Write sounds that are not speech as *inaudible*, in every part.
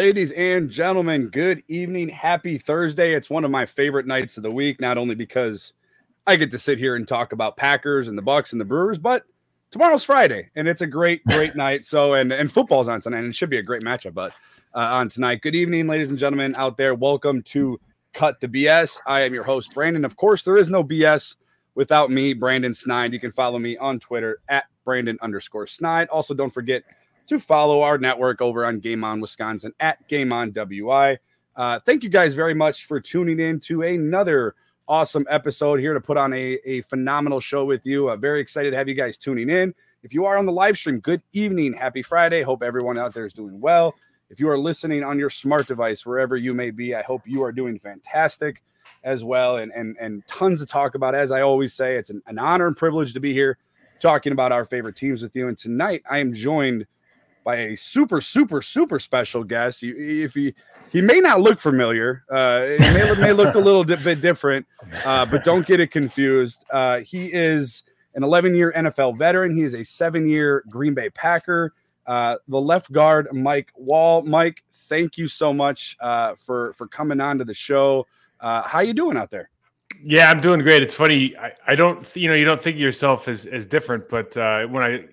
Ladies and gentlemen, good evening. Happy Thursday. It's one of my favorite nights of the week, not only because I get to sit here and talk about Packers and the Bucks and the Brewers, but tomorrow's Friday and it's a great, great *laughs* night. So, and, and football's on tonight and it should be a great matchup, but uh, on tonight. Good evening, ladies and gentlemen out there. Welcome to Cut the BS. I am your host, Brandon. Of course, there is no BS without me, Brandon Snide. You can follow me on Twitter at Brandon underscore Snide. Also, don't forget to follow our network over on Game On Wisconsin at Game On WI. Uh, thank you guys very much for tuning in to another awesome episode here to put on a, a phenomenal show with you. Uh, very excited to have you guys tuning in. If you are on the live stream, good evening. Happy Friday. Hope everyone out there is doing well. If you are listening on your smart device, wherever you may be, I hope you are doing fantastic as well. And and and tons to talk about. As I always say, it's an, an honor and privilege to be here talking about our favorite teams with you. And tonight I am joined – by a super, super, super special guest. if he he may not look familiar, uh, it may, may look a *laughs* little bit different, uh, but don't get it confused. Uh, he is an 11 year NFL veteran. He is a seven year Green Bay Packer. Uh, the left guard, Mike Wahle. Mike, thank you so much uh, for for coming on to the show. Uh, how you doing out there? Yeah, I'm doing great. It's funny. I, I don't, you know, you don't think of yourself as as different, but when I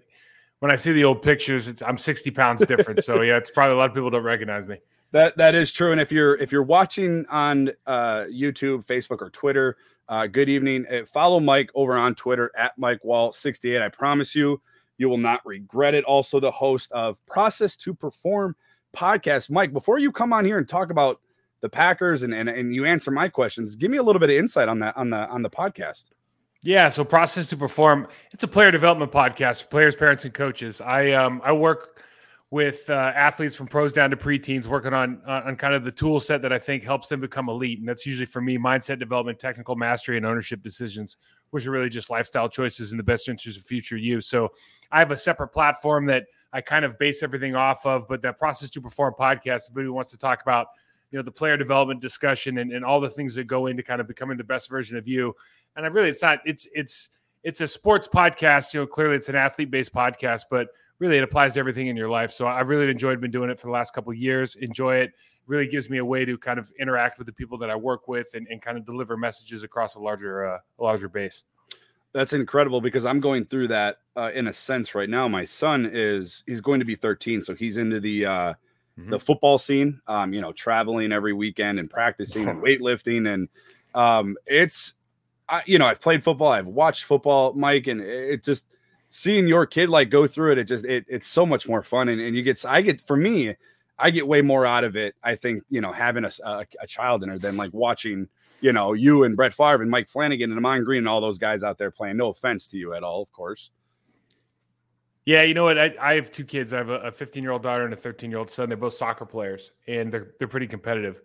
when I see the old pictures, I'm 60 pounds different. so yeah, it's probably a lot of people don't recognize me. That that is true. And if you're if you're watching on uh, YouTube, Facebook, or Twitter, uh, good evening. Uh, follow Mike over on Twitter at Mike Wahle 68. I promise you, you will not regret it. Also, the host of Process to Perform podcast. Mike, before you come on here and talk about the Packers and, and and you answer my questions, give me a little bit of insight on that on the on the podcast. Yeah, so process to perform. It's a player development podcast for players, parents, and coaches. I um I work with uh, athletes from pros down to preteens, working on on kind of the tool set that I think helps them become elite, and that's usually for me mindset development, technical mastery, and ownership decisions, which are really just lifestyle choices in the best interest of future you. So I have a separate platform that I kind of base everything off of, but that process to perform podcast, if anybody wants to talk about you know the player development discussion and, and all the things that go into kind of becoming the best version of you and I really it's not it's it's it's a sports podcast. You know, clearly it's an athlete based podcast, but really it applies to everything in your life. So I've really enjoyed been doing it for the last couple years. Enjoy it. Really gives me a way to kind of interact with the people that I work with and, and kind of deliver messages across a larger uh, a larger base. That's incredible because I'm going through that uh, in a sense right now. My son is he's going to be 13, so he's into the uh, mm-hmm. the football scene. Um, you know, traveling every weekend and practicing and *laughs* weightlifting, and um, it's I, you know, I've played football, I've watched football, Mike, and it just seeing your kid like go through it, it just it, it's so much more fun. And, and you get, I get for me, I get way more out of it. I think you know having a, a, a child in her than like watching you know you and Brett Favre and Mike Flanagan and Ahman Green and all those guys out there playing. No offense to you at all, of course. Yeah, you know what? I, I have two kids. I have a 15 year old daughter and a 13 year old son. They're both soccer players, and they're they're pretty competitive.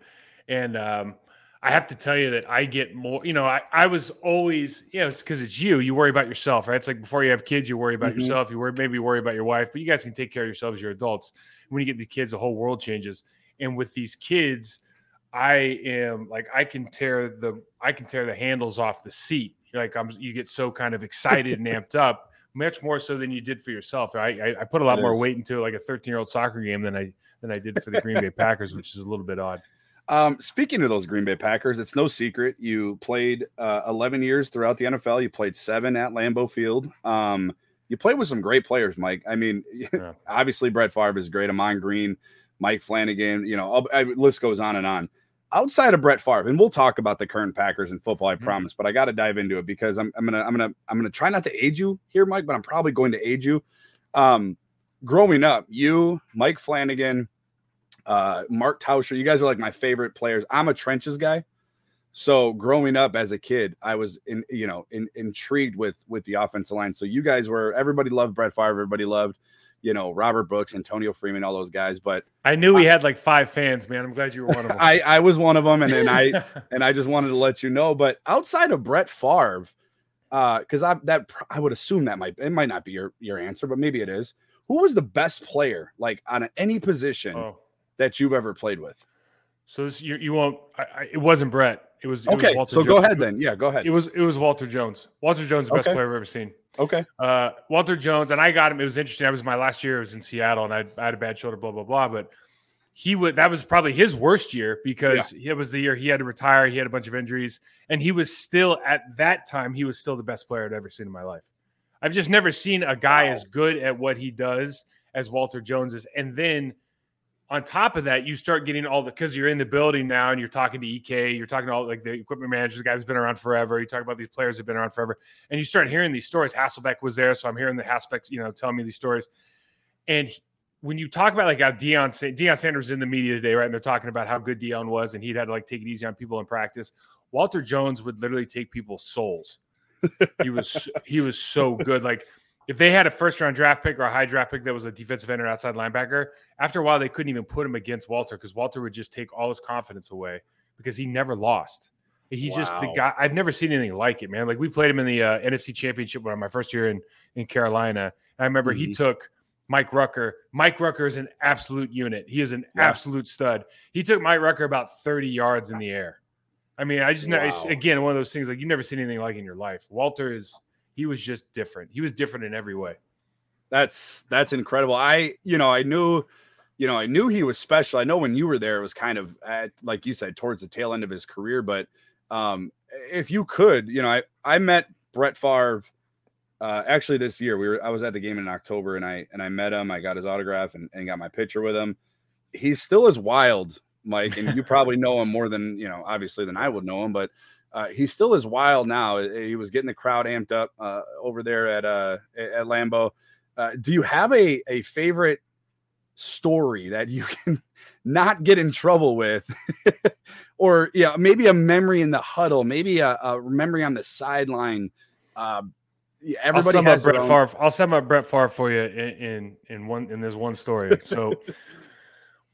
And um, I have to tell you that I get more, you know, I, I was always, you know, it's because it's you. You worry about yourself, right? It's like before you have kids, you worry about mm-hmm. yourself. You worry, maybe worry about your wife, but you guys can take care of yourselves. You're adults. When you get the kids, the whole world changes. And with these kids, I am like, I can tear the, I can tear the handles off the seat. Like I'm, you get so kind of excited and amped up, much more so than you did for yourself. I, I, I put a lot more weight into like a 13 year old soccer game than I, than I did for the Green Bay *laughs* Packers, which is a little bit odd. Um, speaking of those Green Bay Packers, it's no secret you played uh, 11 years throughout the NFL. You played seven at Lambeau Field. Um, you played with some great players, Mike. I mean, *laughs* yeah. obviously Brett Favre is great. Ahman Green, Mike Flanagan. You know, I, list goes on and on. Outside of Brett Favre, and we'll talk about the current Packers and football, I mm-hmm. promise. But I got to dive into it because I'm, I'm gonna I'm gonna I'm gonna try not to age you here, Mike, but I'm probably going to age you. Um, growing up, you, Mike Flanagan, uh, Mark Tauscher. You guys are like my favorite players. I'm a trenches guy. So growing up as a kid, I was in, you know, in, intrigued with with the offensive line. So you guys were everybody loved Brett Favre, everybody loved, you know, Robert Brooks, Antonio Freeman, all those guys. But I knew we had like five fans, man. I'm glad you were one of *laughs* them. I, I was one of them, and then I *laughs* and I just wanted to let you know. But outside of Brett Favre, because uh, I that I would assume that might it might not be your your answer, but maybe it is. Who was the best player like on any position? Oh that you've ever played with. So this, you, you won't. I, I, it wasn't Brett. It was it okay. Was so Jones. go ahead then. Yeah, go ahead. It was it was Walter Jones. Walter Jones, the best okay. player I've ever seen. Okay. Uh, Walter Jones, and I got him. It was interesting. I was my last year. I was in Seattle, and I, I had a bad shoulder. Blah blah blah. But he would that was probably his worst year because yeah. it was the year he had to retire. He had a bunch of injuries, and he was still at that time he was still the best player I'd ever seen in my life. I've just never seen a guy wow. as good at what he does as Walter Jones is. And then on top of that, you start getting all the because you're in the building now and you're talking to EK, you're talking to all like the equipment managers, the guy who's been around forever. You talk about these players who've been around forever, and you start hearing these stories. Hasselbeck was there, so I'm hearing the Hasselbeck, you know, telling me these stories. And when you talk about like how Deion Deion Sanders in the media today, right? And they're talking about how good Deion was, and he'd had to like take it easy on people in practice. Walter Jones would literally take people's souls. he was he was so good. Like if they had a first round draft pick or a high draft pick that was a defensive end or outside linebacker, after a while they couldn't even put him against Walter because Walter would just take all his confidence away because he never lost. He wow. just the guy. I've never seen anything like it, man. Like we played him in the uh, NFC Championship when my first year in in Carolina. I remember mm-hmm. he took Mike Rucker. Mike Rucker is an absolute unit. He is an yeah. absolute stud. He took Mike Rucker about 30 yards in the air. I mean, I just wow. again one of those things like you've never seen anything like in your life. Walter is he was just different. He was different in every way. That's that's incredible. I you know I knew you know I knew he was special. I know when you were there it was kind of at, like you said towards the tail end of his career. But um, if you could, you know, I I met Brett Favre uh, actually this year. We were I was at the game in October and I and I met him. I got his autograph and, and got my picture with him. He's still as wild, Mike, and you probably know him more than you know, obviously than I would know him. But uh, he still is wild now. He was getting the crowd amped up uh, over there at uh, at Lambeau. Uh, do you have a a favorite story that you *laughs* can not get in trouble with *laughs* or yeah maybe a memory in the huddle maybe a, a memory on the sideline uh, everybody I'll has Brett. Favre. I'll sum up Brett Favre for you in, in in one in this one story. So *laughs*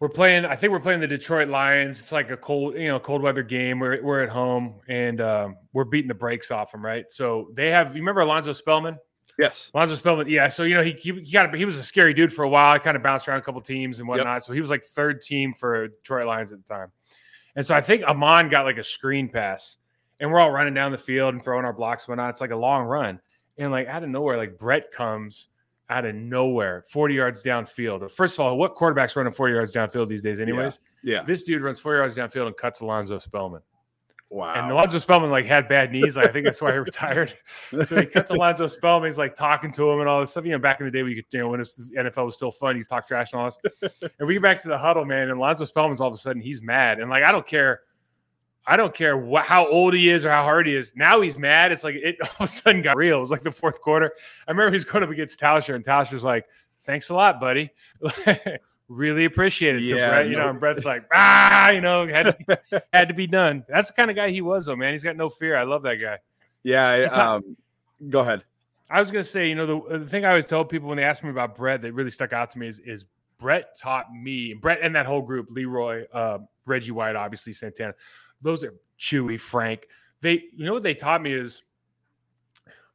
we're playing. I think we're playing the Detroit Lions. It's like a cold, you know, cold weather game. We're we're at home and um, we're beating the brakes off them. Right. So they have. You remember Alonzo Spellman? Yes, Alonzo Spellman. Yeah. So you know he he, he got he was a scary dude for a while. I kind of bounced around a couple teams and whatnot. Yep. So he was like third team for Detroit Lions at the time. And so I think Ahman got like a screen pass, and we're all running down the field and throwing our blocks and whatnot. It's like a long run and like out of nowhere, like Brett comes out of nowhere, 40 yards downfield. First of all, what quarterback's running 40 yards downfield these days, anyways? Yeah. yeah. This dude runs 40 yards downfield and cuts Alonzo Spellman. Wow. And Alonzo Spellman like had bad knees. Like, I think that's why he *laughs* retired. so he cuts Alonzo Spellman. He's like talking to him and all this stuff. You know, back in the day, we could, you know, when was, the NFL was still fun, you talk trash and all this. *laughs* and we get back to the huddle, man. And Alonzo Spellman's all of a sudden he's mad. And like, I don't care I don't care what, how old he is or how hard he is. Now he's mad. It's like it *laughs* all of a sudden got real. It was like the fourth quarter. I remember he's going up against Tauscher, and Tauscher's like, "Thanks a lot, buddy. *laughs* really appreciate it." Yeah, Brett, you know, and Brett's *laughs* like, "Ah, you know, had to, had to be done." That's the kind of guy he was, though, man. He's got no fear. I love that guy. Yeah. um, go ahead. I was going to say, you know, the, the thing I always tell people when they ask me about Brett that really stuck out to me is, is Brett taught me, Brett and that whole group, Leroy, uh, Reggie White, obviously Santana those are Chewy, Frank. They, you know what they taught me is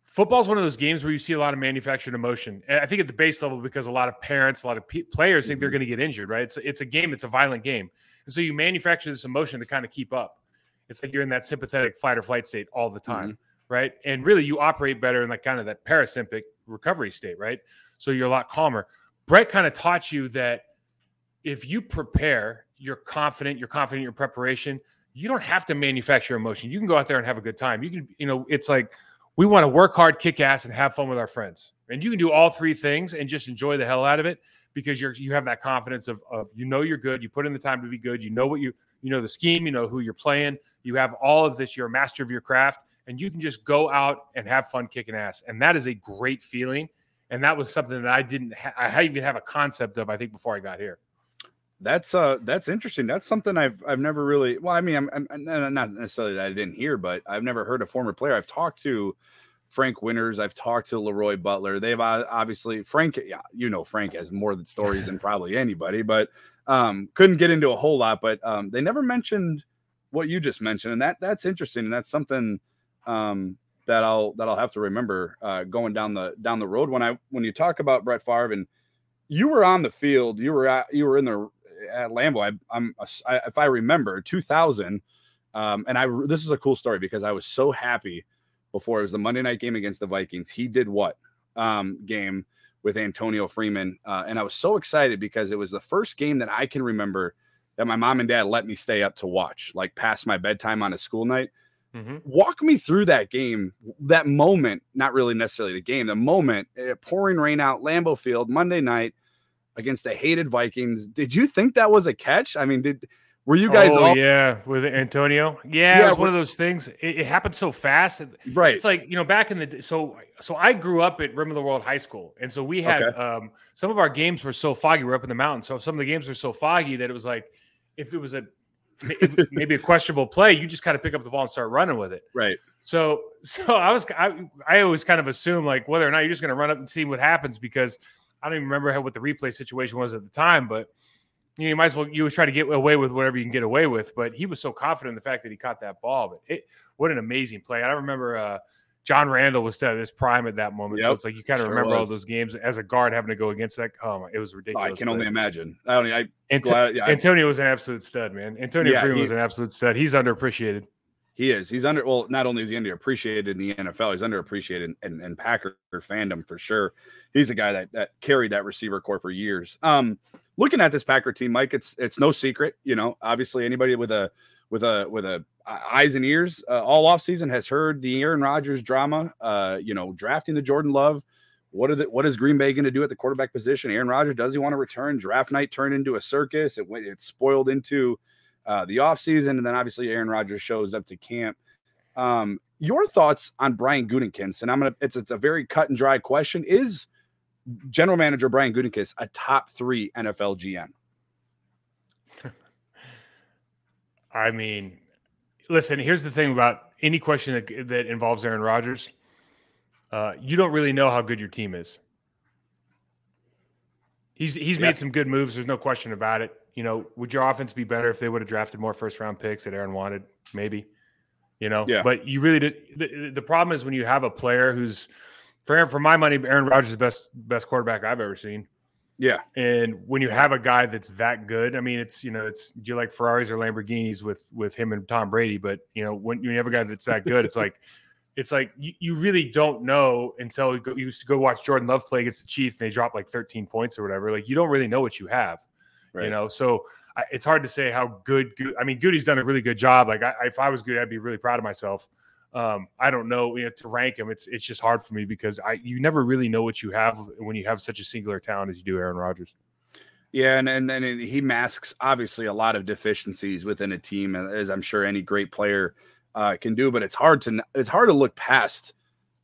football is one of those games where you see a lot of manufactured emotion. And I think at the base level, because a lot of parents, a lot of players think mm-hmm. they're going to get injured, right? It's, it's a game, it's a violent game. And so you manufacture this emotion to kind of keep up. It's like you're in that sympathetic fight or flight state all the time, mm-hmm. right? And really, you operate better in like kind of that parasympathetic recovery state, right? So you're a lot calmer. Brett kind of taught you that if you prepare, you're confident, you're confident in your preparation, you don't have to manufacture emotion. You can go out there and have a good time. You can, you know, it's like we want to work hard, kick ass, and have fun with our friends. And you can do all three things and just enjoy the hell out of it because you're you have that confidence of of you know you're good. You put in the time to be good. You know what you you know the scheme. You know who you're playing. You have all of this. You're a master of your craft, and you can just go out and have fun kicking ass. And that is a great feeling. And that was something that I didn't. Ha- I even have a concept of. I think before I got here. That's uh that's interesting. That's something I've I've never really well, I mean, I'm, I'm not necessarily that I didn't hear, but I've never heard a former player. I've talked to Frank Winters, I've talked to Leroy Butler. They've obviously Frank, yeah, you know Frank has more than stories than probably anybody, but um couldn't get into a whole lot, but um they never mentioned what you just mentioned, and that that's interesting, and that's something um that I'll that I'll have to remember uh going down the down the road when I when you talk about Brett Favre and you were on the field, you were at, you were in the at Lambeau, I, am if I remember 2000, um, and I this is a cool story because I was so happy before it was the Monday night game against the Vikings. He did what um, game with Antonio Freeman. Uh, and I was so excited because it was the first game that I can remember that my mom and dad let me stay up to watch, like past my bedtime on a school night. Mm-hmm. Walk me through that game, that moment, not really necessarily the game, the moment, uh, pouring rain out, Lambeau Field, Monday night against the hated Vikings. Did you think that was a catch? I mean, did were you guys? Oh all- yeah, with Antonio. Yeah, yeah it was one of those things. It, it, happened so fast. Right. It's like you know, back in the so so I grew up at Rim of the World High School, and so we had okay. um, some of our games were so foggy. We are up in the mountains, so some of the games were so foggy that it was like if it was a *laughs* maybe a questionable play, you just kind of pick up the ball and start running with it. Right. So *laughs* so I was I, I always kind of assume like whether or not you're just going to run up and see what happens because I don't even remember how, what the replay situation was at the time, but you, know, you might as well you was try to get away with whatever you can get away with. But he was so confident in the fact that he caught that ball. But it what an amazing play! I remember uh, John Randle was at his prime at that moment. Yep. So it's like you kind of sure remember was. all those games as a guard having to go against that. Oh my, it was ridiculous. I can only imagine. I only I Ant- glad, yeah, Antonio was an absolute stud, man. Antonio yeah, Freeman was an absolute stud. He's underappreciated. He is. He's under. Well, not only is he underappreciated in the NFL, he's underappreciated in, in, in Packer fandom for sure. He's a guy that that carried that receiver core for years. Um, looking at this Packer team, Mike, it's it's no secret. You know, obviously anybody with a with a with a eyes and ears uh, all off season has heard the Aaron Rodgers drama. Uh, you know, drafting the Jordan Love. What are the, what is Green Bay going to do at the quarterback position? Aaron Rodgers does he want to return? Draft night turned into a circus. It went it spoiled into uh, the offseason. And then obviously Aaron Rodgers shows up to camp. Um, your thoughts on Brian Gutekunst? And I'm gonna it's it's a very cut and dry question. Is general manager Brian Gutekunst a top three NFL GM? *laughs* I mean, listen. Here's the thing about any question that, that involves Aaron Rodgers. Uh, you don't really know how good your team is. He's he's yeah. made some good moves. There's no question about it you know, would your offense be better if they would have drafted more first round picks that Aaron wanted? Maybe, you know, yeah. but you really did. The, the problem is when you have a player who's, for for my money, Aaron Rodgers is the best best quarterback I've ever seen. Yeah, and when you have a guy that's that good, I mean, it's you know, it's do you like Ferraris or Lamborghinis with with him and Tom Brady? But you know, when you have a guy that's that good, it's like. *laughs* It's like you, you really don't know until you, go, you go watch Jordan Love play against the Chiefs and they drop like 13 points or whatever. Like you don't really know what you have. Right. You know, so I, it's hard to say how good, good. I mean, Goody's done a really good job. Like, I, if I was good, I'd be really proud of myself. Um, I don't know, you know to rank him. It's it's just hard for me because I you never really know what you have when you have such a singular talent as you do, Aaron Rodgers. Yeah, and and, and he masks obviously a lot of deficiencies within a team, as I'm sure any great player uh, can do. But it's hard to it's hard to look past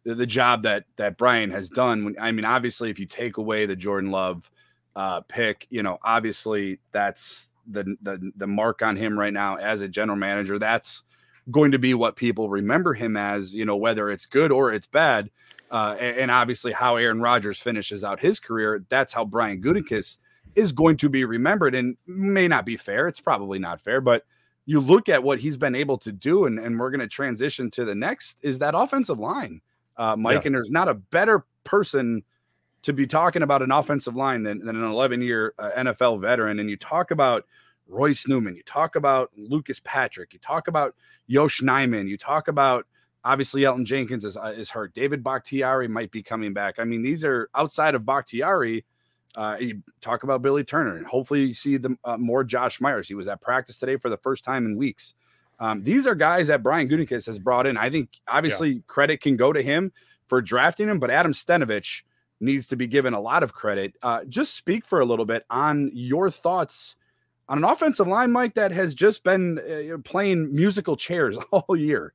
the, the job that that Brian has done. When, I mean, obviously, if you take away the Jordan Love uh, pick. You know, obviously that's the, the the mark on him right now as a general manager. That's going to be what people remember him as. You know, whether it's good or it's bad. Uh, and, and, obviously, how Aaron Rodgers finishes out his career, that's how Brian Gutekunst is going to be remembered. And may not be fair. It's probably not fair, but you look at what he's been able to do, and, and we're going to transition to the next is that offensive line, uh, Mike. Yeah. And there's not a better person to be talking about an offensive line than, than an 11 year uh, NFL veteran. And you talk about Royce Newman, you talk about Lucas Patrick, you talk about Yosh Nijman, you talk about obviously Elgton Jenkins is, uh, is hurt. David Bakhtiari might be coming back. I mean, these are outside of Bakhtiari. Uh, you talk about Billy Turner, and hopefully you see the uh, more Josh Myers. He was at practice today for the first time in weeks. Um, these are guys that Brian Gutekunst has brought in. I think obviously yeah. credit can go to him for drafting him, but Adam Stenavich needs to be given a lot of credit. Uh, just speak for a little bit on your thoughts on an offensive line, Mike, that has just been uh, playing musical chairs *laughs* all year.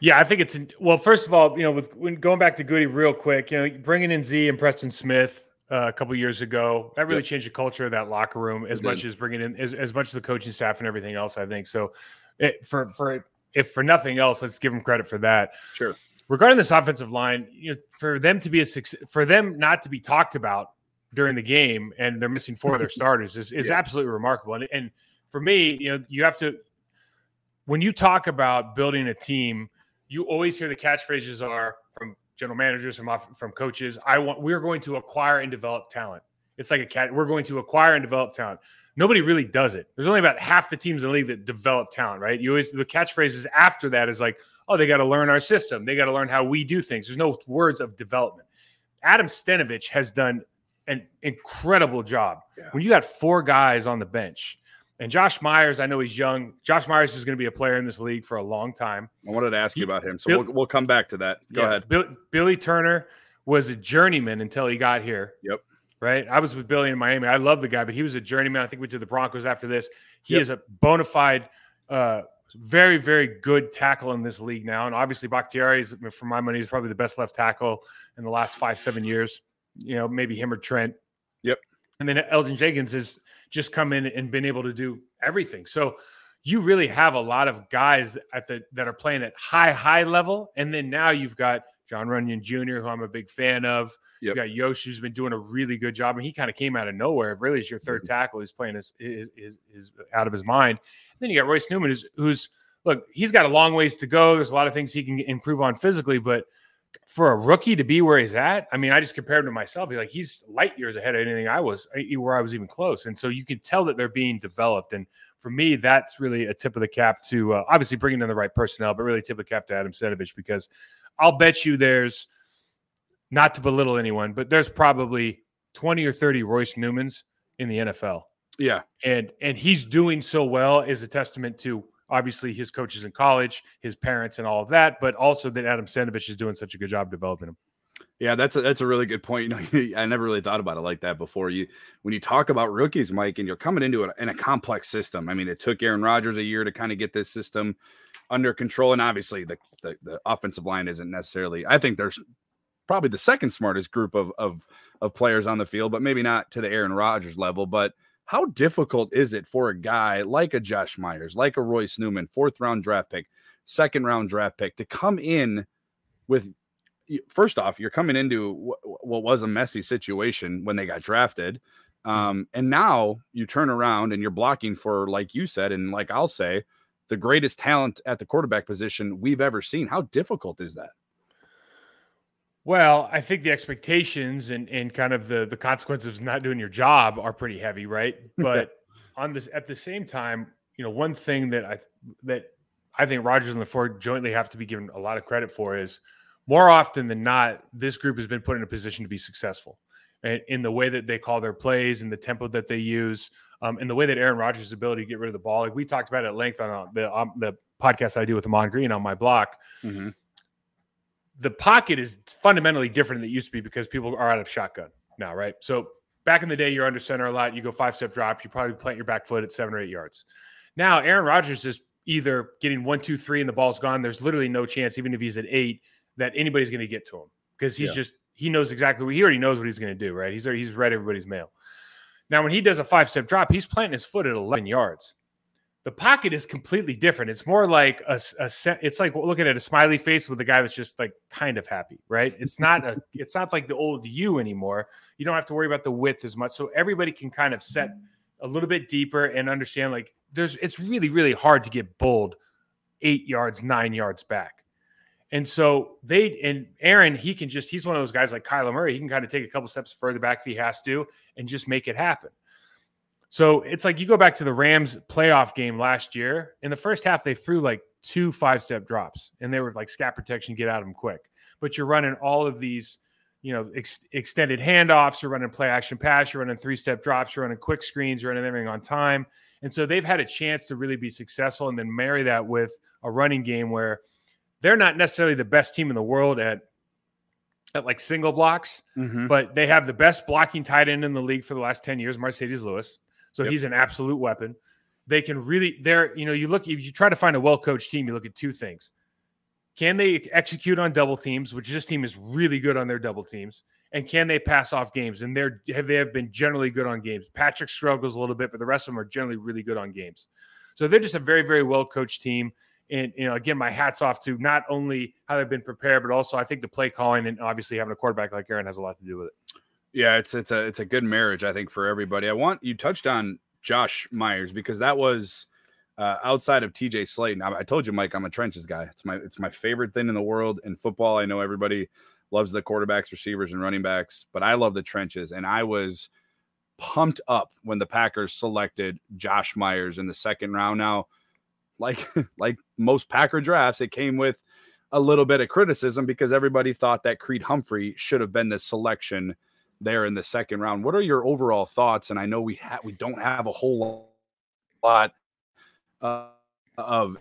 Yeah, I think it's well. First of all, you know, with when going back to Goody real quick, you know, bringing in Z and Preston Smith uh, a couple years ago, that really yep. changed the culture of that locker room as much as bringing in as, as much as the coaching staff and everything else. I think so. It, for for if for nothing else, let's give them credit for that. Sure regarding this offensive line, you know, for them to be a for them not to be talked about during the game and they're missing four of their *laughs* starters is, is yeah. absolutely remarkable. And, and for me, you know, you have to when you talk about building a team, you always hear the catchphrases are from general managers, from from coaches. I want we're going to acquire and develop talent. It's like a cat. We're going to acquire and develop talent. Nobody really does it. There's only about half the teams in the league that develop talent, right? You always the catchphrases after that is like, oh, they got to learn our system. They got to learn how we do things. There's no words of development. Adam Stenavich has done an incredible job. Yeah. When you got four guys on the bench, and Josh Myers, I know he's young. Josh Myers is going to be a player in this league for a long time. I wanted to ask you You- about him, so Bill- we'll, we'll come back to that. Go Yeah, ahead. Bill, Billy Turner was a journeyman until he got here. Yep. Right. I was with Billy in Miami. I love the guy, but he was a journeyman. I think we did the Broncos after this. He Yep. is a bona fide, uh, very, very good tackle in this league now. And obviously, Bakhtiari is, for my money, is probably the best left tackle in the last five, seven years. You know, maybe him or Trent. Yep. And then Elgton Jenkins has just come in and been able to do everything. So you really have a lot of guys at the that are playing at high, high level. And then now you've got John Runyon Jr., who I'm a big fan of. Yep. You got Yosh, who's been doing a really good job, and he kind of came out of nowhere. Really, is your 3rd tackle. He's playing his is is is out of his mind. then you got Royce Newman, who's who's look, he's got a long ways to go. There's a lot of things he can improve on physically, but for a rookie to be where he's at, I mean, I just compared him to myself. Be like, he's light years ahead of anything I was, eh, where I was even close. And so you can tell that they're being developed. And for me, that's really a tip of the cap to uh, obviously bringing in the right personnel, but really tip of the cap to Adam Stenavich because I'll bet you there's not to belittle anyone, but there's probably 20 or 30 Royce Newmans in the NFL Yeah, and and he's doing so well is a testament to obviously his coaches in college, his parents, and all of that, but also that Adam Stenavich is doing such a good job developing him. yeah, that's a, that's a really good point. *laughs* You know, I never really thought about it like that before. You when you talk about rookies, Mike, and you're coming into it in a complex system. I mean, it took Aaron Rodgers a year to kind of get this system under control, and obviously the, the the offensive line isn't necessarily. I think there's probably the second smartest group of of of players on the field, but maybe not to the Aaron Rodgers level, but how difficult is it for a guy like a Josh Myers, like a Royce Newman, fourth round draft pick, second round draft pick, to come in with first off, you're coming into what was a messy situation when they got drafted. Um, and now you turn around and you're blocking for, like you said, and like I'll say, the greatest talent at the quarterback position we've ever seen. How difficult is that? Well, I think the expectations and, and kind of the the consequences of not doing your job are pretty heavy, right? *laughs* But on this at the same time, you know, one thing that I that I think Rodgers and LaFleur jointly have to be given a lot of credit for is more often than not, this group has been put in a position to be successful and in the way that they call their plays and the tempo that they use, um, and the way that Aaron Rodgers' ability to get rid of the ball. Like we talked about at length on uh, the um, the podcast I do with Ahman Green on my block the pocket is fundamentally different than it used to be because people are out of shotgun now, right? So back in the day, you're under center a lot. You go five step drop, you probably plant your back foot at seven or eight yards. Now, Aaron Rodgers is either getting one, two, three, and the ball's gone. There's literally no chance, even if he's at eight, that anybody's going to get to him because he's Yeah. just he knows exactly what he already knows what he's going to do, right? He's he's read everybody's mail. Now, when he does a five step drop, he's planting his foot at 11 yards the pocket is completely different. It's more like a, a it's like looking at a smiley face with a guy that's just like kind of happy, right? It's not a *laughs* it's not like the old you anymore. You don't have to worry about the width as much. So everybody can kind of set a little bit deeper and understand like there's it's really really hard to get bold 8 yards, 9 yards back. And so they and Aaron, he can just he's one of those guys like Kyler Murray. He can kind of take a couple steps further back if he has to and just make it happen. So it's like you go back to the Rams playoff game last year. In the first half, they threw like two five step drops and they were like scat protection, get out of them quick. But you're running all of these, you know, ex- extended handoffs, you're running play action pass, you're running three step drops, you're running quick screens, you're running everything on time. And so they've had a chance to really be successful and then marry that with a running game where they're not necessarily the best team in the world at at like single blocks, Mhm. but they have the best blocking tight end in the league for the last 10 years, Marcedes Lewis. So Yep. he's an absolute weapon. They can really, they're, you know, you look, if you try to find a well coached team, you look at two things. Can they execute on double teams, which this team is really good on their double teams? And can they pass off games? And they're have they have been generally good on games. Patrick struggles a little bit, but the rest of them are generally really good on games. So they're just a very, very well coached team. And you know, again, my hats off to not only how they've been prepared, but also I think the play calling and obviously having a quarterback like Aaron has a lot to do with it. Yeah, it's it's a it's a good marriage, I think, for everybody. I want you touched on Josh Myers because that was uh, outside of TJ Slaton. I, I told you, Mike, I'm a trenches guy. It's my it's my favorite thing in the world in football. I know everybody loves the quarterbacks, receivers, and running backs, but I love the trenches. And I was pumped up when the Packers selected Josh Myers in the second round. Now, like *laughs* like most Packer drafts, it came with a little bit of criticism because everybody thought that Creed Humphrey should have been the selection there in the second round. What are your overall thoughts? And I know we ha- we don't have a whole lot uh, of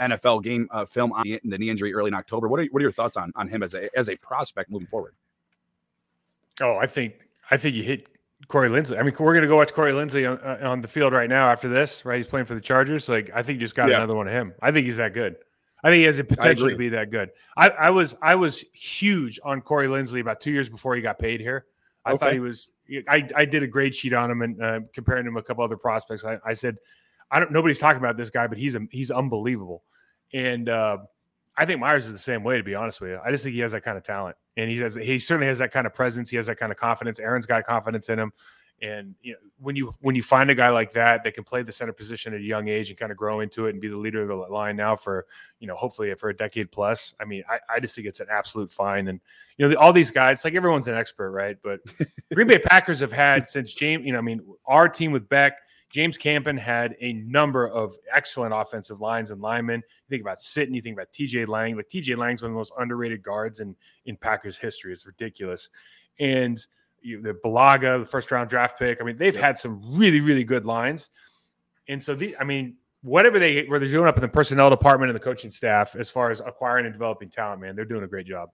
NFL game uh, film on the knee injury early in October. What are what are your thoughts on on him as a as a prospect moving forward? Oh, I think I think you hit Corey Linsley. I mean, we're going to go watch Corey Linsley on, uh, on, the field right now after this, right? He's playing for the Chargers. Like, I think you just got yeah. another one of him. I think he's that good. I think he has the potential to be that good. I, I, was I was huge on Corey Linsley about two years before he got paid here. I okay. thought he was. I, I did a grade sheet on him and uh, comparing him to a couple other prospects. I, I said, I don't. Nobody's talking about this guy, but he's a, he's unbelievable. And uh, I think Myers is the same way. To be honest with you, I just think he has that kind of talent, and he has he certainly has that kind of presence. He has that kind of confidence. Aaron's got confidence in him. And you know, when you when you find a guy like that that can play the center position at a young age and kind of grow into it and be the leader of the line now for you know hopefully for a decade plus, I mean, I, I just think it's an absolute fine. And you know, the, all these guys, like everyone's an expert, right? But *laughs* Green Bay Packers have had since James, you know, I mean, our team with Beck, James Campen had a number of excellent offensive lines and linemen. You think about Sitton, you think about TJ Lang. Like TJ Lang's one of the most underrated guards in in Packers history. It's ridiculous. And you, the Bulaga, the first round draft pick. I mean, they've had some really, really good lines. And so, the, I mean, whatever they were they're doing up in the personnel department and the coaching staff, as far as acquiring and developing talent, man, they're doing a great job.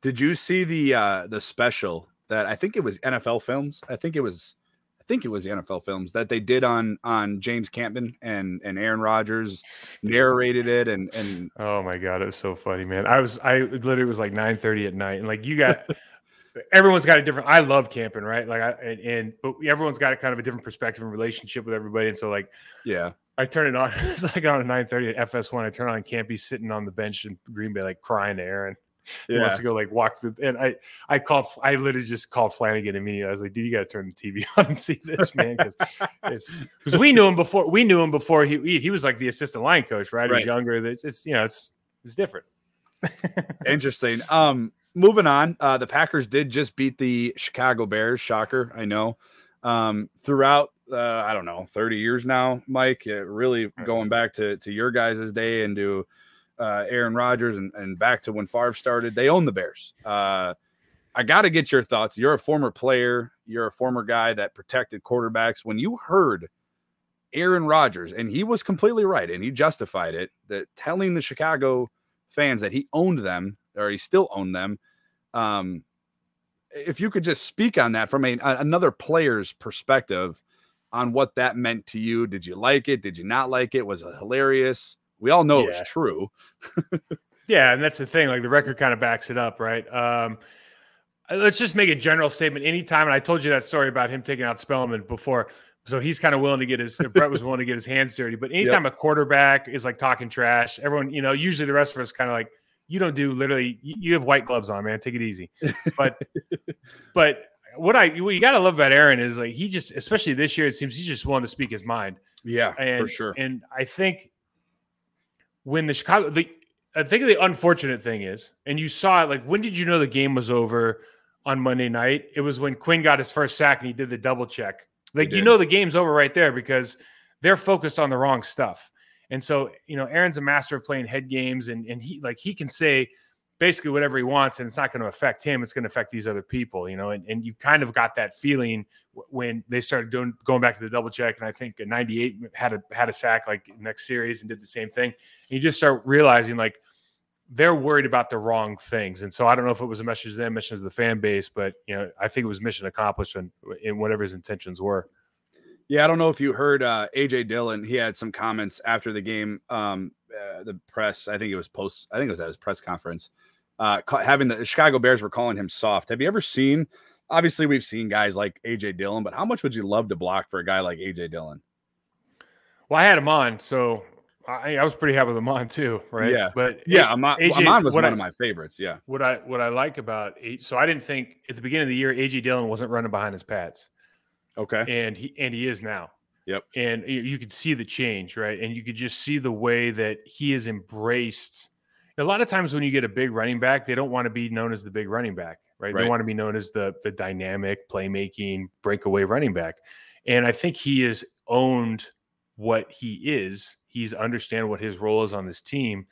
Did you see the uh the special that I think it was NFL Films? I think it was I think it was the NFL Films that they did on on James Campen and and Aaron Rodgers narrated it and and oh my god, it was so funny, man. I was I literally was like 9 30 at night and like you got *laughs* everyone's got a different i love camping right? Like i and, and, but everyone's got a kind of a different perspective and relationship with everybody and so like yeah. I turn it on *laughs* it's like on 9 30 at fs1 i turn on campy sitting on the bench in green bay like crying to aaron yeah. wants to go like walk through and i i called i literally just called flanagan immediately i was like dude you got to turn the tv *laughs* on and see this man because because *laughs* we knew him before we knew him before he he was like the assistant line coach right, right. he was younger it's, it's you know it's it's different interesting um moving on, uh, the Packers did just beat the Chicago Bears. Shocker, I know. Um, throughout, uh, I don't know, 30 years now, Mike, really going back to, to your guys' day and to uh, Aaron Rodgers and, and back to when Favre started, they own the Bears. Uh, I got to get your thoughts. You're a former player, you're a former guy that protected quarterbacks. When you heard Aaron Rodgers, and he was completely right, and he justified it, that telling the Chicago fans that he owned them or he still owned them. Um, if you could just speak on that from a, another player's perspective on what that meant to you. Did you like it? Did you not like it? Was it hilarious? We all know yeah. it was true. yeah, and that's the thing. Like the record kind of backs it up, right? Um, uh, let's just make a general statement. Anytime, and I told you that story about him taking out Spellman before. So he's kind of willing to get his Brett was willing to get his hands dirty. But anytime yep. a quarterback is like talking trash, everyone, you know, usually the rest of us kind of like, you don't do literally you have white gloves on, man. Take it easy. But *laughs* but what I what you gotta love about Aaron is like he just especially this year, it seems he's just willing to speak his mind. Yeah, and, for sure. And I think when the Chicago the I think the unfortunate thing is, and you saw it like when did you know the game was over on Monday night? It was when Quinn got his first sack and he did the double check. Like you know the game's over right there because they're focused on the wrong stuff. And so, you know, Aaron's a master of playing head games and and he like he can say basically whatever he wants and it's not going to affect him it's going to affect these other people you know and, and you kind of got that feeling when they started doing going back to the double check and i think 98 had a had a sack like next series and did the same thing and you just start realizing like they're worried about the wrong things and so i don't know if it was a message to them mission to the fan base but you know i think it was mission accomplished in, in whatever his intentions were yeah, I don't know if you heard uh, AJ Dillon. He had some comments after the game. Um, uh, the press, I think it was post. I think it was at his press conference. Uh, having the, the Chicago Bears were calling him soft. Have you ever seen? Obviously, we've seen guys like AJ Dillon, but how much would you love to block for a guy like AJ Dillon? Well, I had him on, so I, I was pretty happy with him on too, right? Yeah, but yeah, AJ, Ahman was one I, of my favorites. Yeah, what I what I like about so I didn't think at the beginning of the year AJ Dillon wasn't running behind his pads. Okay. And he and he is now. Yep. And you could see the change, right? And you could just see the way that he has embraced. A lot of times when you get a big running back, they don't want to be known as the big running back, right? right. They want to be known as the the dynamic playmaking breakaway running back. And I think he has owned what he is. He's understand what his role is on this team.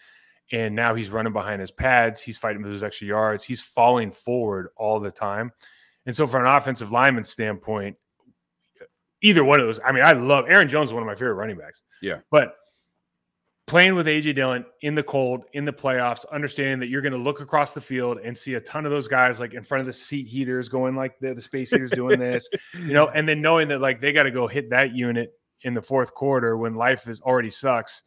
and now he's running behind his pads. He's fighting for those extra yards. He's falling forward all the time. And so, from an offensive lineman standpoint, either one of those, I mean, I love Aaron Jones, is one of my favorite running backs. Yeah. But playing with AJ Dillon in the cold, in the playoffs, understanding that you're going to look across the field and see a ton of those guys like in front of the seat heaters going like the, the space heaters doing this, you know, *laughs* and then knowing that like they got to go hit that unit in the fourth quarter when life is already sucks.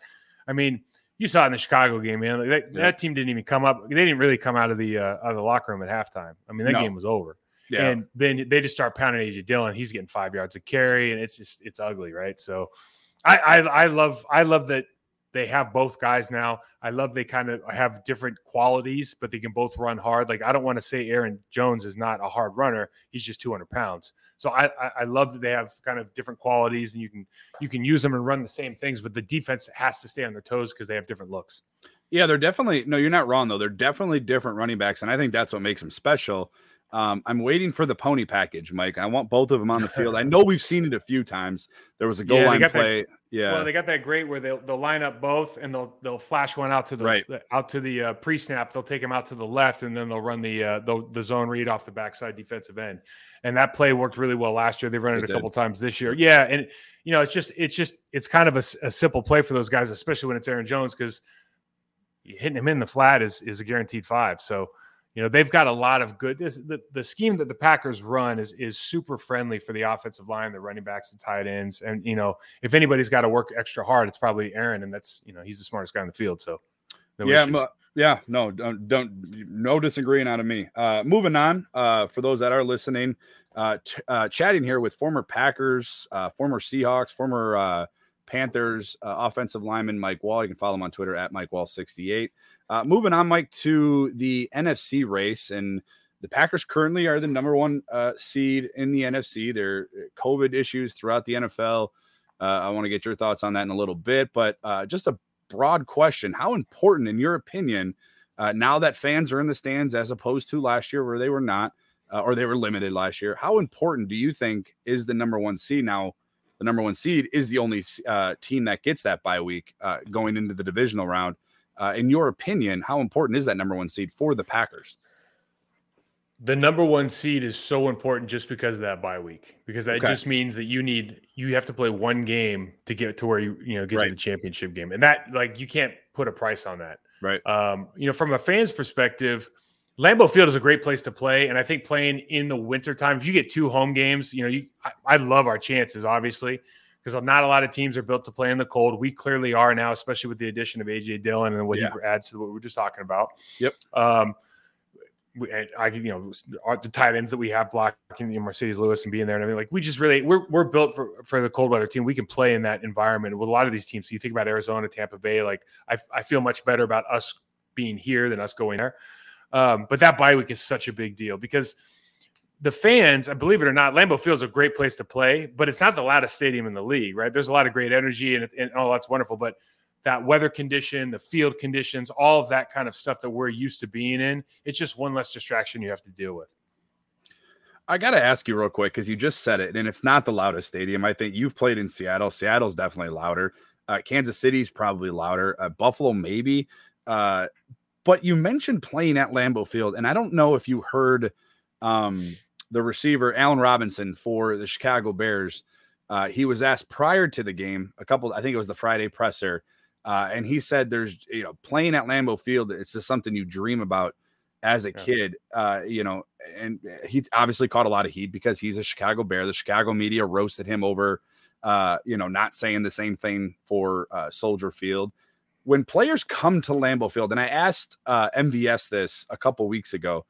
I mean, you saw it in the Chicago game, man. Like that, yeah. that, team didn't even come up. They didn't really come out of the uh, out of the locker room at halftime. I mean, that no. game was over. Yeah. And then they just start pounding AJ Dillon. He's getting five yards of carry, and it's just it's ugly, right? So, I I, I love I love that they have both guys now. I love they kind of have different qualities, but they can both run hard. Like I don't want to say Aaron Jones is not a hard runner; he's just 200 pounds. So I, I love that they have kind of different qualities, and you can you can use them and run the same things. But the defense has to stay on their toes because they have different looks. Yeah, they're definitely no. You're not wrong though. They're definitely different running backs, and I think that's what makes them special. Um, I'm waiting for the pony package, Mike. I want both of them on the field. I *laughs* know we've seen it a few times. There was a goal yeah, line play. That, yeah. Well, they got that great where they'll they'll line up both and they'll they'll flash one out to the, right. out to the uh, pre snap. They'll take him out to the left and then they'll run the uh, the, the zone read off the backside defensive end. And that play worked really well last year. They've run it, it a couple times this year. Yeah, and you know it's just it's just it's kind of a, a simple play for those guys, especially when it's Aaron Jones because hitting him in the flat is is a guaranteed five. So you know they've got a lot of good this, the, the scheme that the packers run is is super friendly for the offensive line the running backs the tight ends and you know if anybody's got to work extra hard it's probably aaron and that's you know he's the smartest guy in the field so no yeah yeah no don't, don't no disagreeing out of me. Uh moving on uh for those that are listening uh, ch- uh chatting here with former packers uh former seahawks former uh Panthers uh, offensive lineman Mike Wahle. You can follow him on Twitter at Mike Wahle68. Uh, moving on, Mike, to the NFC race. And the Packers currently are the number one uh, seed in the NFC. Their COVID issues throughout the NFL. Uh, I want to get your thoughts on that in a little bit. But uh, just a broad question How important, in your opinion, uh, now that fans are in the stands as opposed to last year where they were not, or they were limited last year, how important do you think is the number one seed now? The number one seed is the only uh, team that gets that bye week uh, going into the divisional round. Uh, in your opinion, how important is that number one seed for the Packers? The number one seed is so important just because of that bye week, because that okay. just means that you need you have to play one game to get to where you you know get right. to the championship game, and that like you can't put a price on that. Right. Um, you know, from a fan's perspective Lambeau Field is a great place to play, and I think playing in the wintertime, if you get two home games, you know, you I, I love our chances, obviously, because not a lot of teams are built to play in the cold. We clearly are now, especially with the addition of AJ Dillon and what yeah. he adds to what we were just talking about. Yep. Um, we, I you know the tight ends that we have blocking you know, Marcedes Lewis and being there and everything like we just really we're we're built for for the cold weather team. We can play in that environment with a lot of these teams. So you think about Arizona, Tampa Bay, like I I feel much better about us being here than us going there. Um, but that bye week is such a big deal because the fans, I believe it or not, Lambeau Field is a great place to play, but it's not the loudest stadium in the league, right? There's a lot of great energy and, and all that's wonderful, but that weather condition, the field conditions, all of that kind of stuff that we're used to being in, it's just one less distraction you have to deal with. I got to ask you real quick because you just said it, and it's not the loudest stadium. I think you've played in Seattle. Seattle's definitely louder. Uh, Kansas City's probably louder. Uh, Buffalo, maybe. Uh, but you mentioned playing at Lambeau Field, and I don't know if you heard um, the receiver Allen Robinson for the Chicago Bears. Uh, he was asked prior to the game, a couple, I think it was the Friday presser, uh, and he said, "There's you know playing at Lambeau Field. It's just something you dream about as a yeah. kid, uh, you know." And he obviously caught a lot of heat because he's a Chicago Bear. The Chicago media roasted him over, uh, you know, not saying the same thing for uh, Soldier Field when players come to Lambeau Field, and I asked uh, MVS this a couple weeks ago,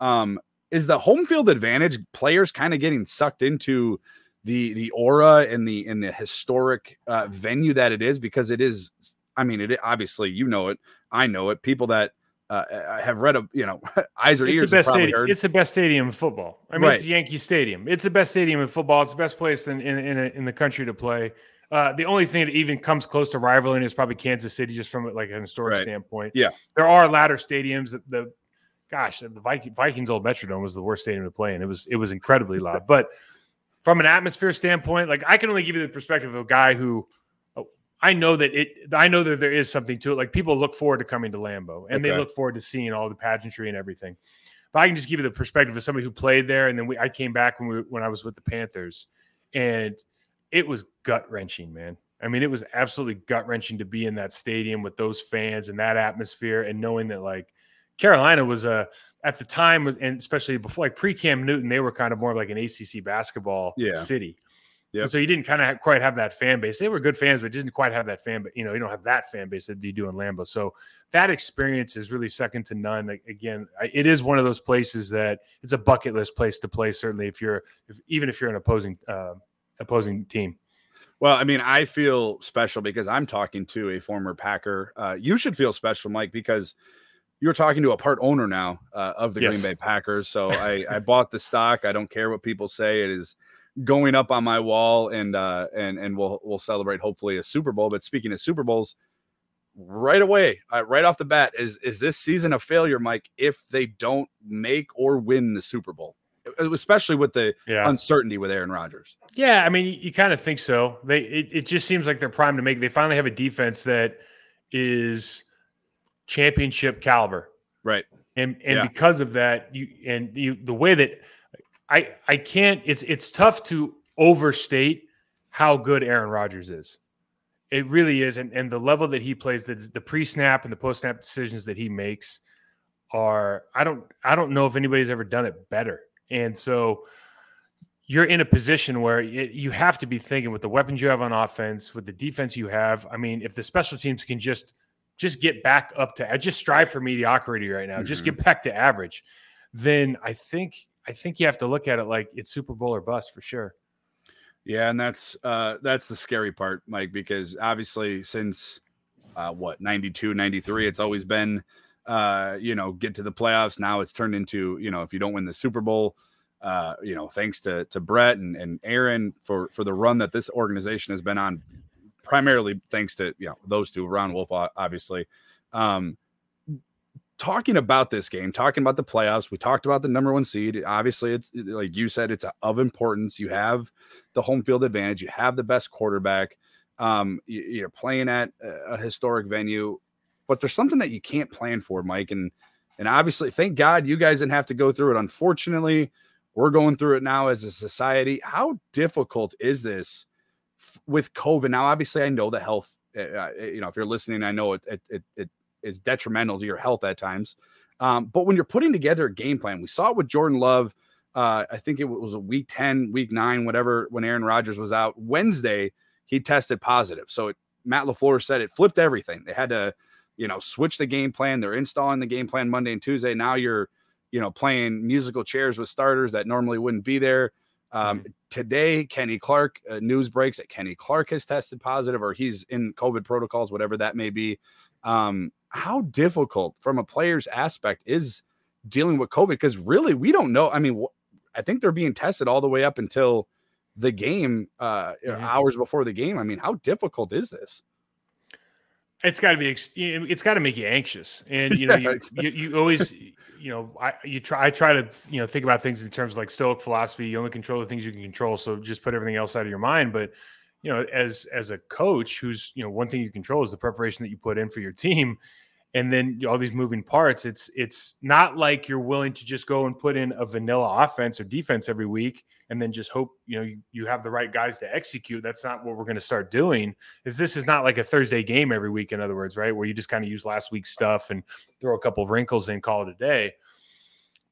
um, is the home field advantage players kind of getting sucked into the the aura and the in the historic uh, venue that it is because it is. I mean, it obviously you know it, I know it. People that uh, have read a you know *laughs* eyes or it's ears. The best stadium, it's the best stadium in football. I mean, right. it's Yankee Stadium. It's the best stadium in football. It's the best place in in, in, a, in the country to play. Uh, the only thing that even comes close to rivaling is probably Kansas City, just from like an historic right. standpoint. Yeah, there are ladder stadiums. That the gosh, the Viking, Vikings old Metrodome was the worst stadium to play in. It was it was incredibly *laughs* loud. But from an atmosphere standpoint, like I can only give you the perspective of a guy who I know that it. I know that there is something to it. Like people look forward to coming to Lambeau, and okay. they look forward to seeing all the pageantry and everything. But I can just give you the perspective of somebody who played there, and then we, I came back when we when I was with the Panthers, and it was gut wrenching, man. I mean, it was absolutely gut wrenching to be in that stadium with those fans and that atmosphere, and knowing that like Carolina was a at the time, and especially before like pre Cam Newton, they were kind of more like an ACC basketball yeah. city. Yeah. So you didn't kind of quite have that fan base. They were good fans, but didn't quite have that fan. But you know, you don't have that fan base that you do in Lambeau. So that experience is really second to none. Like, again, it is one of those places that it's a bucket list place to play. Certainly, if you're if, even if you're an opposing uh, opposing team. Well, I mean, I feel special because I'm talking to a former Packer. Uh, you should feel special, Mike, because you're talking to a part owner now uh, of the yes. Green Bay Packers. So I, I bought the stock. I don't care what people say. It is going up on my wall and uh and and we'll we'll celebrate hopefully a Super Bowl. But speaking of Super Bowls, right away, uh, right off the bat, is is this season a failure, Mike? If they don't make or win the Super Bowl, especially with the yeah. uncertainty with Aaron Rodgers. Yeah, I mean, you, you kind of think so. They it, it just seems like they're primed to make. They finally have a defense that is championship caliber, right? And and yeah. because of that, you and you the way that I I can't. It's it's tough to overstate how good Aaron Rodgers is. It really is, and and the level that he plays, the the pre snap and the post snap decisions that he makes are I don't I don't know if anybody's ever done it better. And so you're in a position where it, you have to be thinking with the weapons you have on offense, with the defense you have. I mean, if the special teams can just just get back up to just strive for mediocrity right now, mm-hmm. just get back to average, then I think I think you have to look at it like it's Super Bowl or bust for sure. Yeah, and that's uh that's the scary part, Mike, because obviously since uh what 92, 93, it's always been uh, you know, get to the playoffs. Now it's turned into, you know, if you don't win the Super Bowl, uh, you know, thanks to to Brett and, and Aaron for for the run that this organization has been on, primarily thanks to you know those two, Ron Wolf, obviously. Um, talking about this game, talking about the playoffs, we talked about the number one seed. Obviously, it's like you said, it's of importance. You have the home field advantage. You have the best quarterback. Um, you, are playing at a historic venue, but there's something that you can't plan for, Mike. And and obviously, thank God you guys didn't have to go through it. Unfortunately, we're going through it now as a society. How difficult is this with COVID? Now, obviously, I know the health. Uh, you know, if you're listening, I know it, it, it, it is detrimental to your health at times. Um, but when you're putting together a game plan, we saw it with Jordan Love. Uh, I think it was a week 10, week nine, whatever, when Aaron Rodgers was out. Wednesday, he tested positive. So it, Matt LaFleur said it flipped everything. They had to, you know, switch the game plan. They're installing the game plan Monday and Tuesday. Now you're, you know, playing musical chairs with starters that normally wouldn't be there. Um, mm-hmm. Today, Kenny Clark, uh, news breaks that Kenny Clark has tested positive or he's in COVID protocols, whatever that may be. Um, how difficult from a player's aspect is dealing with COVID? Because really, we don't know. I mean, I think they're being tested all the way up until the game, uh, hours before the game. I mean, how difficult is this? It's got to be. It's got to make you anxious, and you *laughs* know, yeah, you, exactly. you, you, always, you know, I you try. I try to you know think about things in terms of like Stoic philosophy. You only control the things you can control, so just put everything else out of your mind. But you know, as as a coach, who's you know, one thing you control is the preparation that you put in for your team and then all these moving parts it's it's not like you're willing to just go and put in a vanilla offense or defense every week and then just hope you know you, you have the right guys to execute. That's not what we're going to start doing. Is this is not like a thursday game every week in other words right? Where you just kind of use last week's stuff and throw a couple of wrinkles in call it a day.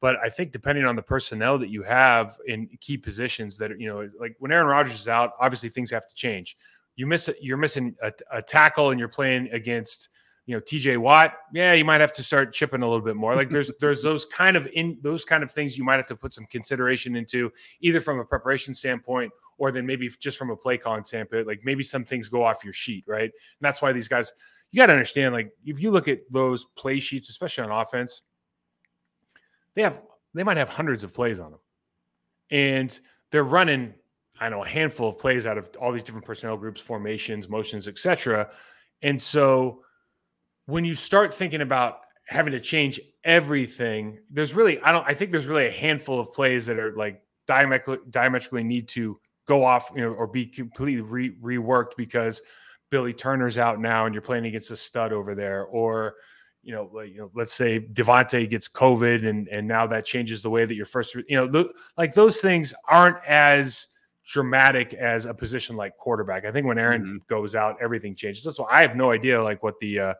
But i think depending on the personnel that you have in key positions that you know like when aaron rodgers is out obviously things have to change. You miss you're missing a, a tackle and you're playing against you know TJ Watt, yeah, you might have to start chipping a little bit more. Like there's there's *laughs* those kind of in those kind of things you might have to put some consideration into, either from a preparation standpoint or then maybe just from a play calling standpoint. Like maybe some things go off your sheet, right? And that's why these guys, you got to understand. Like if you look at those play sheets, especially on offense, they have they might have hundreds of plays on them, and they're running I know a handful of plays out of all these different personnel groups, formations, motions, etc. And so when you start thinking about having to change everything, there's really I don't I think there's really a handful of plays that are like diametrically diametrically need to go off, you know, or be completely re- reworked because Billy Turner's out now and you're playing against a stud over there, or you know, like, you know, let's say Davante gets COVID and and now that changes the way that your first, you know, the, like those things aren't as dramatic as a position like quarterback. I think when Aaron mm-hmm. goes out, everything changes. That's why I have no idea like what the uh,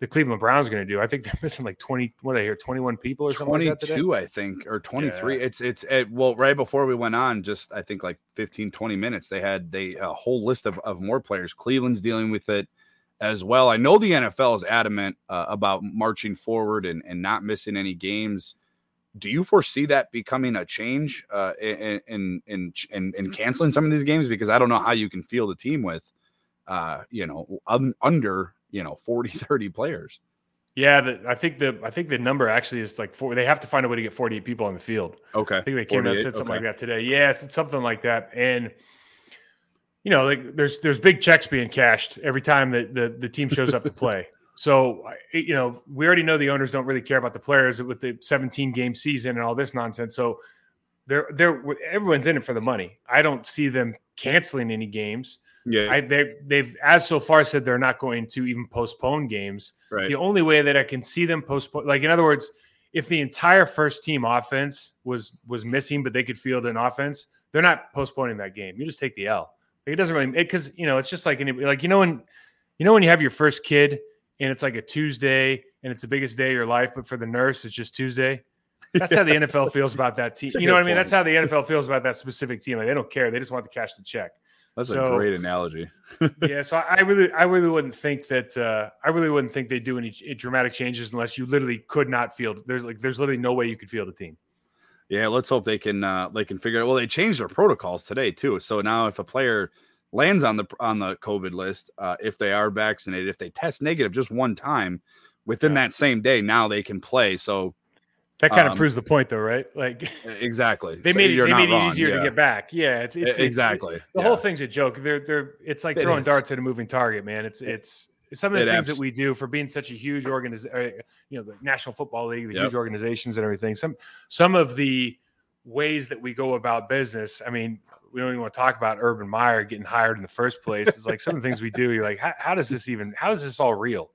the Cleveland Browns are going to do. I think they're *laughs* missing like 20, what I hear, 21 people or something 22, like I think, or 23. Yeah. It's, it's, it, well, right before we went on, just I think like 15, 20 minutes, they had they a whole list of, of more players. Cleveland's dealing with it as well. I know the NFL is adamant uh, about marching forward and, and not missing any games. Do you foresee that becoming a change uh, in, in, in, in, in canceling some of these games? Because I don't know how you can field a team with, uh, you know, un, under you know 40 *laughs* 30 players. Yeah the, i think the i think the number actually is like four they have to find a way to get 48 people on the field. Okay. I think they came out and said something okay. like that today. Yes it's something like that. And you know like there's there's big checks being cashed every time that the, the team shows up to *laughs* play. So you know we already know the owners don't really care about the players with the 17 game season and all this nonsense. So they're they're everyone's in it for the money. I don't see them canceling any games yeah, I, they they've as so far said they're not going to even postpone games. Right. The only way that I can see them postpone, like in other words, if the entire first team offense was was missing, but they could field an offense, they're not postponing that game. You just take the L. Like, it doesn't really make because you know it's just like any, like you know when you know when you have your first kid and it's like a Tuesday and it's the biggest day of your life, but for the nurse it's just Tuesday. That's how the *laughs* NFL feels about that team. You know what I mean? That's how the NFL feels about that specific team. Like they don't care. They just want to cash the check. That's so, a great analogy. *laughs* yeah, so I really, I really wouldn't think that. Uh, I really wouldn't think they do any dramatic changes unless you literally could not field. There's like, there's literally no way you could field a team. Yeah, let's hope they can. Uh, they can figure out. Well, they changed their protocols today too. So now, if a player lands on the on the COVID list, uh, if they are vaccinated, if they test negative just one time within yeah. that same day, now they can play. So that kind of um, proves the point, though, right? Like exactly, *laughs* they made it, they made it easier yeah. to get back. Yeah, it's, it's exactly it, the yeah. whole thing's a joke. They're they're it's like it throwing is. darts at a moving target, man. It's it's, some of the things abs- that we do for being such a huge organization. Uh, you know, the National Football League, the yep. huge organizations and everything. Some some of the ways that we go about business. I mean, we don't even want to talk about Urban Meyer getting hired in the first place. It's like some of the things we do. You're like, how, how does this even? How is this all real?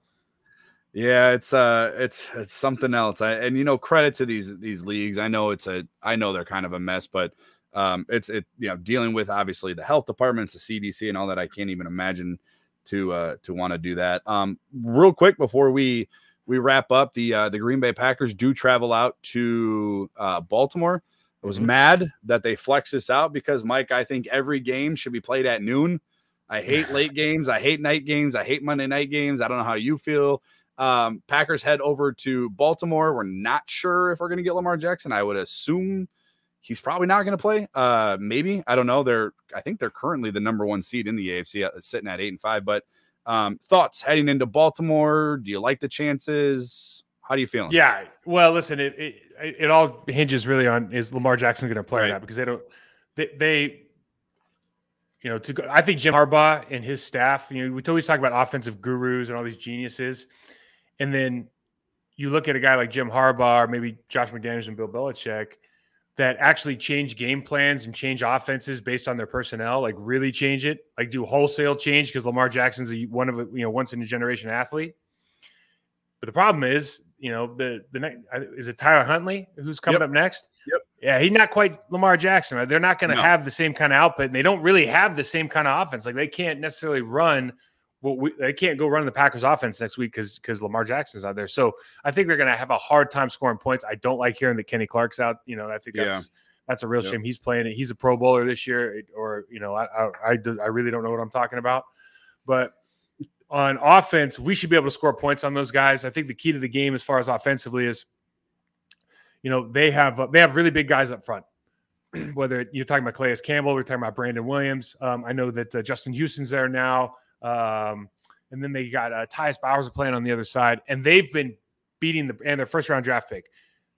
Yeah, it's uh it's it's something else. I, and you know, credit to these these leagues. I know it's a I know they're kind of a mess, but um it's it you know, dealing with obviously the health departments, the CDC and all that. I can't even imagine to uh to want to do that. Um real quick before we we wrap up, the uh the Green Bay Packers do travel out to uh Baltimore. I was mm-hmm. mad that they flex this out because Mike, I think every game should be played at noon. I hate *laughs* late games. I hate night games. I hate Monday night games. I don't know how you feel. Um, Packers head over to Baltimore. We're not sure if we're going to get Lamar Jackson. I would assume he's probably not going to play. Uh, maybe I don't know. They're I think they're currently the number one seed in the AFC, uh, sitting at eight and five. But um, thoughts heading into Baltimore? Do you like the chances? How do you feeling? Yeah. Well, listen, it it, it all hinges really on is Lamar Jackson going to play right. or not because they don't they, they you know to go, I think Jim Harbaugh and his staff. You know, we always talk about offensive gurus and all these geniuses. And then you look at a guy like Jim Harbaugh or maybe Josh McDaniels and Bill Belichick that actually change game plans and change offenses based on their personnel, like really change it, like do wholesale change because Lamar Jackson's a, one of a you know once in a generation athlete. But the problem is, you know, the the next is it Tyler Huntley who's coming yep. up next? Yep. Yeah, he's not quite Lamar Jackson. Right? They're not going to no. have the same kind of output, and they don't really have the same kind of offense. Like they can't necessarily run well, we, they can't go run the Packers offense next week because because Lamar Jackson's out there. So I think they're going to have a hard time scoring points. I don't like hearing that Kenny Clark's out. You know, I think that's yeah. that's a real shame. He's playing it. He's a Pro Bowler this year, or you know, I I, I, do, I really don't know what I'm talking about. But on offense, we should be able to score points on those guys. I think the key to the game, as far as offensively, is you know they have they have really big guys up front. *clears throat* Whether you're talking about Calais Campbell, we're talking about Brandon Williams. Um, I know that uh, Justin Houston's there now. Um, and then they got uh, Tyus Bowser playing on the other side, and they've been beating the and their first round draft pick.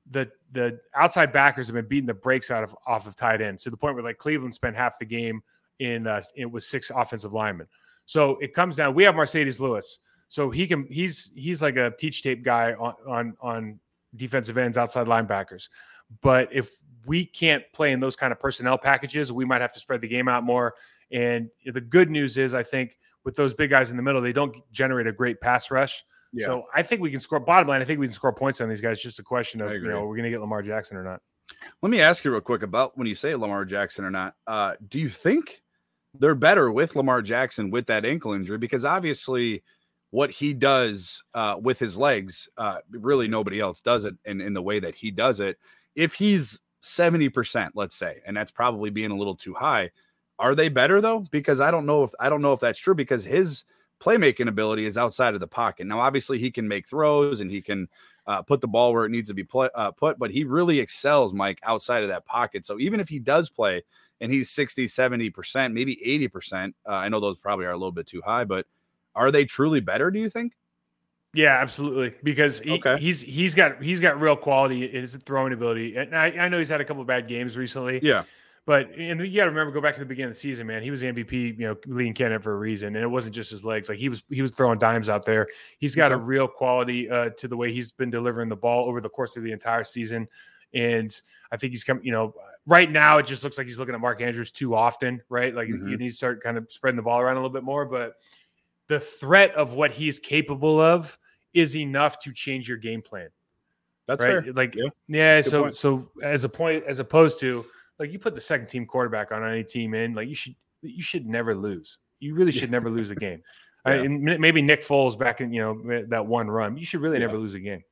The the outside backers have been beating the brakes out of off of tight ends to the point where like Cleveland spent half the game in uh, it was six offensive linemen. So it comes down. We have Marcedes Lewis, so he can he's he's like a teach tape guy on on on defensive ends, outside linebackers. But if we can't play in those kind of personnel packages, we might have to spread the game out more. And the good news is, I think with those big guys in the middle, they don't generate a great pass rush. Yeah. So I think we can score. Bottom line, I think we can score points on these guys. It's just a question of you know we're going to get Lamar Jackson or not. Let me ask you real quick about when you say Lamar Jackson or not. Uh, do you think they're better with Lamar Jackson with that ankle injury? Because obviously, what he does uh, with his legs, uh, really nobody else does it in, in the way that he does it. If he's 70%, let's say, and that's probably being a little too high, are they better though? Because I don't know if I don't know if that's true because his playmaking ability is outside of the pocket. Now, obviously, he can make throws and he can uh, put the ball where it needs to be play, uh, put, but he really excels, Mike, outside of that pocket. So even if he does play and he's 60, 70%, maybe 80%, uh, I know those probably are a little bit too high, but are they truly better, do you think? Yeah, absolutely. Because he, okay. he's he's got he's got real quality in his throwing ability, and I, I know he's had a couple bad games recently. Yeah, but and you got to remember, go back to the beginning of the season, man. He was MVP, you know, leading candidate for a reason, and it wasn't just his legs. Like he was, he was throwing dimes out there. He's got a real quality uh, to the way he's been delivering the ball over the course of the entire season, and I think he's come. You know, right now it just looks like he's looking at Mark Andrews too often, right? Like mm-hmm. you need to start kind of spreading the ball around a little bit more. But the threat of what he's capable of is enough to change your game plan. That's right. Fair. Like yeah, yeah so point. so as a point, as opposed to like you put the second team quarterback on any team in, like you should you should never lose. You really should never lose a *laughs* game. yeah. I, maybe Nick Foles back in you know that one run. You should really yeah. never lose a game.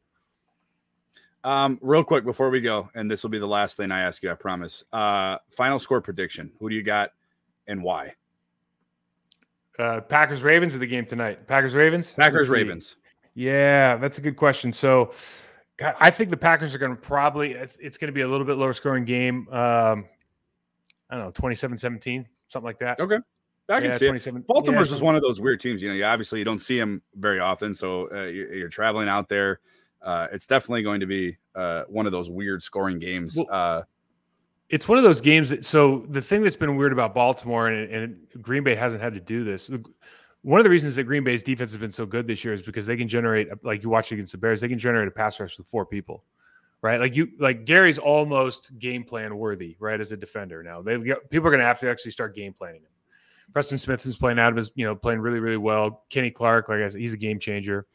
Um, real quick before we go, and this will be the last thing I ask you, I promise. Uh, final score prediction. Who do you got, and why? Uh, Packers Ravens of the game tonight. Packers Ravens. Packers Ravens. Yeah, that's a good question. So I think the Packers are going to probably, it's going to be a little bit lower scoring game. Um, I don't know, 27 17, something like that. Okay. I can yeah, see It. Baltimore's yeah. is one of those weird teams. You know, you obviously you don't see them very often. So uh, you're, you're, traveling out there. Uh, it's definitely going to be uh, one of those weird scoring games. Well, uh, it's one of those games that, so the thing that's been weird about Baltimore and, and Green Bay hasn't had to do this one of the reasons that Green Bay's defense has been so good this year is because they can generate, like you watch against the Bears, they can generate a pass rush with four people, right? Like you, like Gary's almost game plan worthy, right? As a defender now, they people are going to have to actually start game planning him. Preston Smith is playing out of his, you know, playing really, really well. Kenny Clark, like I said, he's a game changer,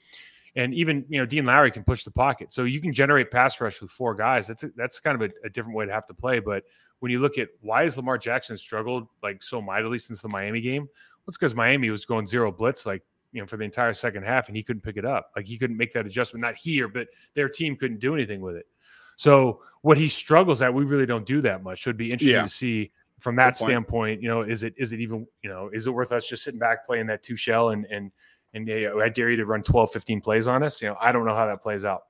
and even you know Dean Lowry can push the pocket, so you can generate pass rush with four guys. That's a, that's kind of a, a different way to have to play. But when you look at why has Lamar Jackson struggled like so mightily since the Miami game, it's because Miami was going zero blitz like you know for the entire second half, and he couldn't pick it up. Like he couldn't make that adjustment. Not here, but their team couldn't do anything with it. So what he struggles at, we really don't do that much. So it'd be interesting yeah. to see from that standpoint. You know, is it is it even you know is it worth us just sitting back playing that two shell and and and yeah, I dare you to run 12, 15 plays on us. You know, I don't know how that plays out.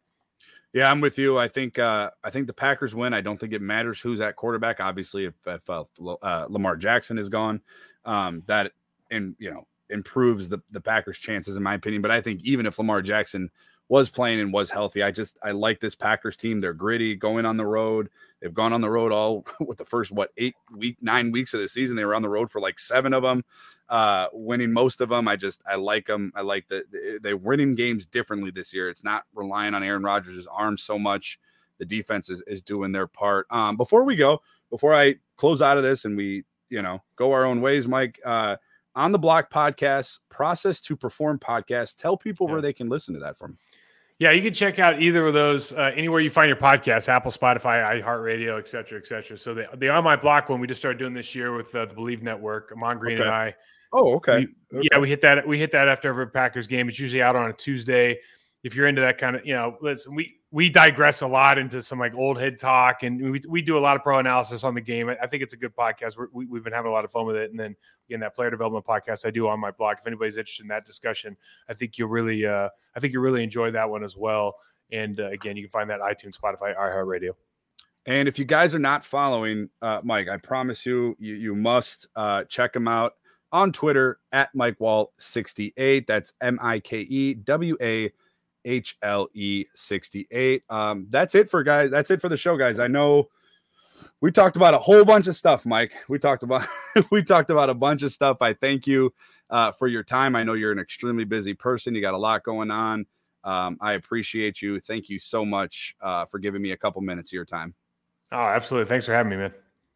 Yeah, I'm with you. I think uh, I think the Packers win. I don't think it matters who's at quarterback. Obviously, if, if uh, uh, Lamar Jackson is gone, um, that and you know improves the the Packers' chances in my opinion. But I think even if Lamar Jackson was playing and was healthy, I just I like this Packers team. They're gritty, going on the road. They've gone on the road all *laughs* with the first what eight week nine weeks of the season. They were on the road for like seven of them, uh, winning most of them. I just I like them. I like that they're winning games differently this year. It's not relying on Aaron Rodgers' arm so much. The defense is, is doing their part. Um, before we go, before I close out of this and we you know go our own ways, Mike. Uh, on the block podcast, process to perform podcast. Tell people yeah. where they can listen to that from. Yeah, you can check out either of those uh, anywhere you find your podcast, Apple, Spotify, iHeartRadio, et cetera, et cetera. So the, the On My Block one we just started doing this year with uh, the Believe Network, Ahman Green okay. and I. Oh, okay. We, okay. Yeah, we hit that. We hit that after every Packers game. It's usually out on a Tuesday. If you're into that kind of, you know, listen, we we digress a lot into some like old head talk, and we, we do a lot of pro analysis on the game. I, think it's a good podcast. We're, we, have been having a lot of fun with it. And then again, that player development podcast I do on my blog. If anybody's interested in that discussion, I think you'll really, uh, I think you really enjoy that one as well. And uh, again, you can find that iTunes, Spotify, iHeartRadio. And if you guys are not following uh, Mike, I promise you, you, you must uh, check him out on Twitter at Mike Wahle 68. That's M I K E W A HLE 68. Um, that's it for guys. That's it for the show, guys. I know we talked about a whole bunch of stuff, Mike. We talked about *laughs* we talked about a bunch of stuff. I thank you uh, for your time. I know you're an extremely busy person. You got a lot going on. Um, I appreciate you. Thank you so much uh, for giving me a couple minutes of your time. Oh, absolutely. Thanks for having me, man.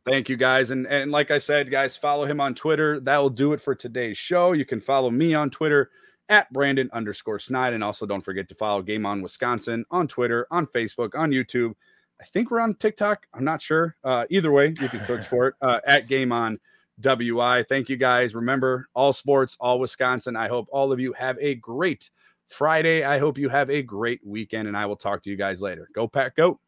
Thank you guys. And and like I said, guys, follow him on Twitter. That will do it for today's show. You can follow me on Twitter at Brandon underscore Snide. And also don't forget to follow Game On Wisconsin on Twitter, on Facebook, on YouTube. I think we're on TikTok. I'm not sure. Uh, either way, you can search for it *laughs* uh, at Game On WI. Thank you guys. Remember, all sports, all Wisconsin. I hope all of you have a great Friday. I hope you have a great weekend, and I will talk to you guys later. Go, Pack, go.